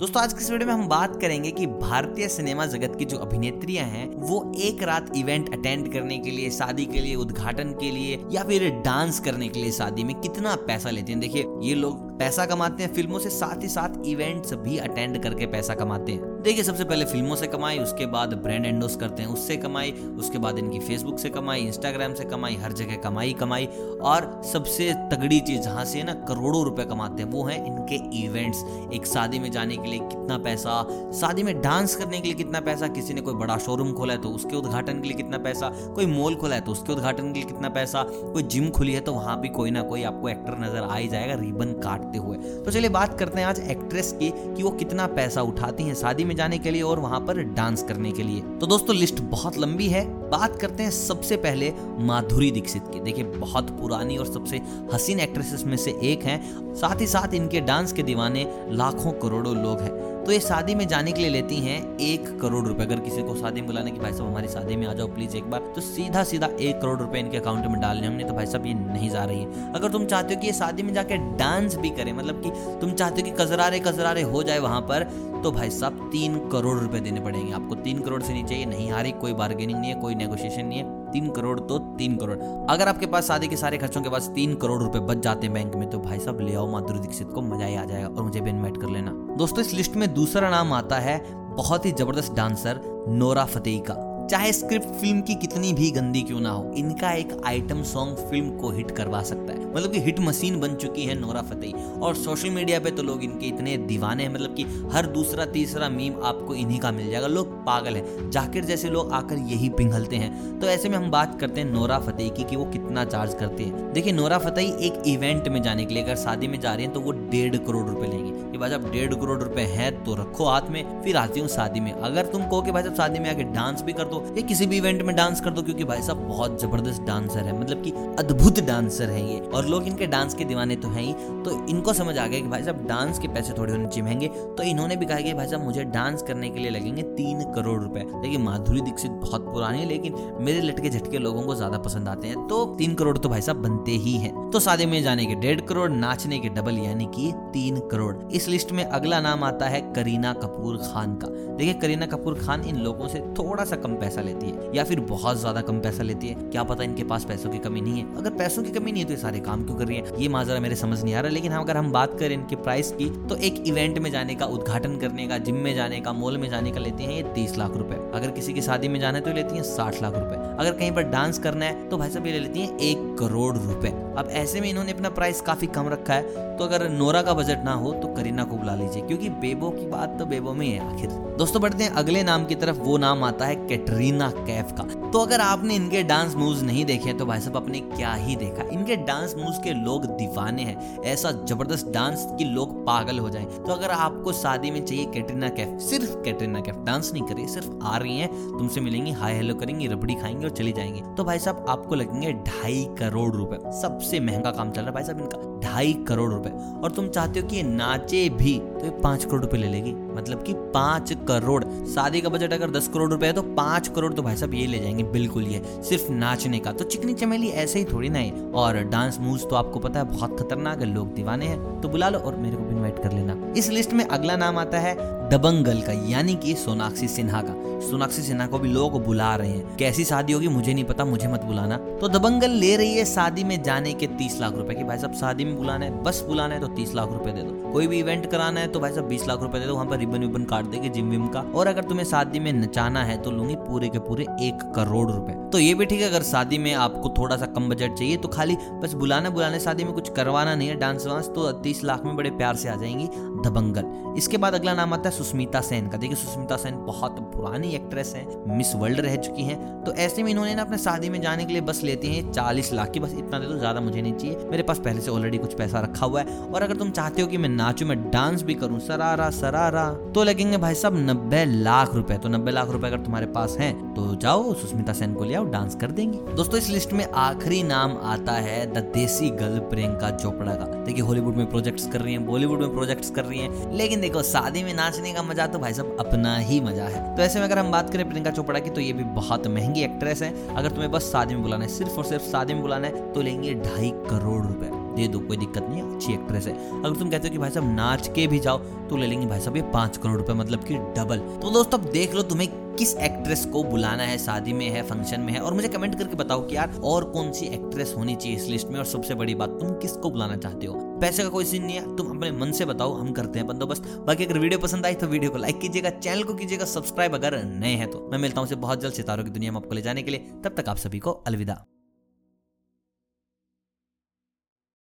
दोस्तों, आज की इस वीडियो में हम बात करेंगे कि भारतीय सिनेमा जगत की जो अभिनेत्रियाँ हैं, वो एक रात इवेंट अटेंड करने के लिए, शादी के लिए, उद्घाटन के लिए, या फिर डांस करने के लिए शादी में कितना पैसा लेते हैं। देखिए, ये लोग पैसा कमाते हैं, फ़िल्मों से साथ ही साथ इवेंट्स भी अटेंड करके पैसा कमाते हैं। देखिए, सबसे पहले फ़िल्मों से कमाई, उसके बाद ब्रांड एंडोस करते हैं, उससे कमाई, उसके बाद इनकी फेसबुक से कमाई इंस्टाग्राम से कमाई, हर जगह कमाई कमाई। और सबसे तगड़ी चीज़ जहाँ से ना करोड़ों रुपए कमाते हैं, वो है इनके इवेंट्स एक शादी में जाने के लिए कितना पैसा, शादी में डांस करने के लिए कितना पैसा, किसी ने कोई बड़ा शोरूम खोला है तो उसके उद्घाटन के लिए कितना पैसा, कोई मॉल खोला है तो उसके उद्घाटन के लिए कितना पैसा, कोई जिम खुली है तो वहाँ भी कोई ना कोई आपको एक्टर नज़र आ ही जाएगा, रिबन काट काटते हुए। तो चलिए बात करते हैं आज एक्ट्रेस की कि वो कितना पैसा उठाती हैं शादी में जाने के लिए और वहाँ पर डांस करने के लिए। तो दोस्तों लिस्ट बहुत लंबी है। बात करते हैं सबसे पहले माधुरी दीक्षित की। देखिए, बहुत पुरानी और सबसे हसीन एक्ट्रेसेस में से एक हैं। साथ ही साथ इनके डांस के दीवाने लाखों करोड़ों लोग हैं। तो ये शादी में जाने के लिए लेती हैं एक करोड़ रुपए। अगर किसी को शादी में बुलाने की भाई साहब हमारी शादी में आ जाओ प्लीज़ एक बार तो सीधा सीधा एक करोड़ रुपए इनके अकाउंट में डालने हमने तो भाई साहब ये नहीं जा रही है। अगर तुम चाहते हो कि ये शादी में जाके डांस भी करे मतलब कि तुम चाहते हो कि कजरारे कजरारे हो जाए वहाँ पर तो भाई साहब तीन करोड़ रुपए देने पड़ेंगे आपको। तीन करोड़ से नीचे ये नहीं आ रही, कोई बार्गेनिंग नहीं है, कोई नेगोशिएशन नहीं है। तीन करोड़ तो तीन करोड़। अगर आपके पास शादी के सारे खर्चों के पास तीन करोड़ रुपए बच जाते हैं बैंक में तो भाई साहब ले आओ माधुरी दीक्षित को, मज़ा ही आ जाएगा और मुझे भी इन्वाइट कर लेना। दोस्तों, इस लिस्ट में दूसरा नाम आता है बहुत ही ज़बरदस्त डांसर नोरा फतेही का। चाहे स्क्रिप्ट फ़िल्म की कितनी भी गंदी क्यों ना हो, इनका एक आइटम सॉन्ग फ़िल्म को हिट करवा सकता है। मतलब कि हिट मशीन बन चुकी है नोरा फतेही। और सोशल मीडिया पे तो लोग इनके इतने दीवाने हैं मतलब कि हर दूसरा तीसरा मीम आपको इन्हीं का मिल जाएगा। लोग पागल हैं। जाकिर जैसे लोग आकर यही पिघलते हैं। तो ऐसे में हम बात करते हैं नोरा फतेही की कि वो कितना चार्ज करते हैं। देखिए, नोरा फतेही एक इवेंट में जाने के लिए, अगर शादी में जा रही है तो वो डेढ़ करोड़ रुपए लेंगे। कि भाई साहब, डेढ़ करोड़ रुपए है तो रखो हाथ में, फिर आती हूँ शादी में। अगर तुम कहो कि भाई साहब, शादी में आके डांस भी कर दो या किसी भी इवेंट में डांस कर दो, क्योंकि भाई साहब बहुत ज़बरदस्त डांसर है। मतलब कि अद्भुत डांसर है ये। और लोग इनके डांस के दीवाने तो हैं ही। तो इनको समझ आ गया कि भाई साहब डांस के पैसे थोड़े होने चाहिए महँगे। तो इन्होंने भी कहा कि भाई साहब मुझे डांस करने के लिए लगेंगे तीन करोड़ रुपए। देखिए, माधुरी दीक्षित बहुत पुरानी है, लेकिन मेरे लटके झटके लोगों को ज़्यादा पसंद आते हैं। तो तीन करोड़ तो भाई साहब बनते ही हैं। तो शादी में जाने के डेढ़ करोड़, नाचने के डबल यानी कि तीन करोड़। इस लिस्ट में अगला नाम आता है करीना कपूर खान का। देखिए, करीना कपूर खान इन लोगों से थोड़ा सा कम पैसा लेती है, या फिर बहुत ज़्यादा कम पैसा लेती है। क्या पता इनके पास पैसों की कमी नहीं है? अगर पैसों की कमी नहीं है तो ये सारे काम क्यों कर रही है? ये माजरा मेरे समझ नहीं आ रहा, लेकिन अगर हम बात करें इनके प्राइस की तो एक इवेंट में जाने का, उद्घाटन करने का जिम में जाने का मॉल में जाने का लेती है ये तीस लाख रुपए। अगर किसी की शादी में जाने है तो लेती है साठ लाख रुपए। अगर कहीं पर डांस करना है तो भाई साहब ये ले लेती है एक करोड़ रुपए। अब ऐसे में इन्होंने अपना प्राइस काफ़ी कम रखा है तो अगर नोरा का बजट ना हो तो करीना को बुला लीजिए, क्योंकि बेबो की बात तो बेबो में है आखिर। दोस्तों, बढ़ते हैं अगले नाम की तरफ़, वो नाम आता है कैटरीना कैफ का। तो अगर आपने इनके डांस मूव्स नहीं देखे तो भाई साहब आपने क्या ही देखा? इनके डांस मूव्स के लोग दीवाने हैं, ऐसा ज़बरदस्त डांस कि लोग पागल हो जाएँ। तो अगर आपको शादी में चाहिए कैटरीना कैफ, सिर्फ़ कैटरीना कैफ, डांस नहीं करिए, सिर्फ़ आ रही हैं, तुमसे मिलेंगी, हाय हेलो करेंगी, रबड़ी खाएँगे और चली जाएँगे। तो भाई साहब, आपको लगेंगे ढाई करोड़ रुपए। सबसे महँगा काम चल रहा है भाई साहब इनका। ढाई करोड़ रुपए। और तुम चाहते हो कि ये नाचे भी तो ये पाँच करोड़ रुपए ले लेगी। मतलब कि पाँच करोड़। शादी का बजट अगर दस करोड़ रुपए है तो पाँच करोड़ तो भाई साहब ये ले जाएँगे, बिल्कुल ये। सिर्फ़ नाचने का। तो चिकनी चमेली ऐसे ही थोड़ी ना है। और डांस मूव्स तो आपको पता है, बहुत खतरनाक है। लोग दीवाने हैं। तो बुला लो और मेरे को भी इन्वाइट कर लेना। इस लिस्ट में अगला नाम आता है दबंगल का, यानी कि सोनाक्षी सिन्हा का। सोनाक्षी सिन्हा को भी लोग बुला रहे हैं। कैसी शादी होगी मुझे नहीं पता, मुझे मत बुलाना। तो दबंगल ले रही है शादी में जाने के तीस लाख रुपए की। भाई साहब, शादी में बुलाना है, बस बुलाना है तो तीस लाख रुपए दे दो। कोई भी इवेंट कराना है तो भाई साहब बीस लाख रुपए दे दो, वहाँ पर रिबन विबन काट देंगे जिम विम का। और अगर तुम्हें शादी में नचाना है तो लूँगी पूरे के पूरे एक करोड़ रुपए। तो ये भी ठीक है, अगर शादी में आपको थोड़ा सा कम बजट चाहिए तो खाली बस बुलाना, बुलाने शादी में कुछ करवाना नहीं है। डांस वांस तो तीस लाख में बड़े प्यार से आ जाएँगी। दबंगल इसके बाद अगला नाम आता है सुस्मिता सेन का। देखिए सुस्मिता सेन बहुत पुरानी एक्ट्रेस है मिस वर्ल्ड रह चुकी हैं। तो ऐसे में इन्होंने ना अपने शादी में जाने के लिए बस लेती हैं चालीस लाख की। बस इतना दे दो, ज़्यादा मुझे नहीं चाहिए। मेरे पास पहले से ऑलरेडी कुछ पैसा रखा हुआ है। और अगर तुम चाहते हो कि मैं नाचू, मैं डांस भी करूँ, सरारा सरारा तो लगेंगे भाई साहब नब्बे लाख रुपए। तो नब्बे लाख रुपए अगर तुम्हारे पास है तो जाओ सुस्मिता सेन को ले आओ डांस कर देंगे। दोस्तों, इस लिस्ट में आखिरी नाम आता है द देसी गर्ल प्रियंका चोपड़ा का। देखिए हॉलीवुड में प्रोजेक्ट्स कर रही है बॉलीवुड में प्रोजेक्ट्स कर रही है। लेकिन देखो, शादी में नाचने का मज़ा तो भाई साहब अपना ही मज़ा है। तो ऐसे में अगर हम बात करें प्रियंका चोपड़ा की तो ये भी बहुत महँगी एक्ट्रेस है। अगर तुम्हें बस शादी में बुलाना है, सिर्फ़ और सिर्फ़ शादी में बुलाना है तो लेंगे ढाई करोड़ रुपए। दे दो, कोई दिक्कत नहीं है, अच्छी एक्ट्रेस है। अगर तुम कहते हो कि भाई साहब नाच के भी जाओ तो ले लेंगे भाई साहब ये पाँच करोड़ रुपए मतलब कि डबल तो दोस्तों, अब देख लो तुम्हें किस एक्ट्रेस को बुलाना है, शादी में है फ़ंक्शन में है, और मुझे कमेंट करके बताओ कि यार और कौन सी एक्ट्रेस होनी चाहिए इस लिस्ट में? और सबसे बड़ी बात, तुम किसको बुलाना चाहते हो? पैसे का कोई सीन नहीं है। तुम अपने मन से बताओ, हम करते हैं बंदोबस्त। बाकी अगर वीडियो पसंद आई तो वीडियो को लाइक कीजिएगा चैनल को कीजिएगा सब्सक्राइब अगर नए हैं तो। मैं मिलता हूँ बहुत जल्द सितारों की दुनिया में आपको ले जाने के लिए। तब तक आप सभी को अलविदा।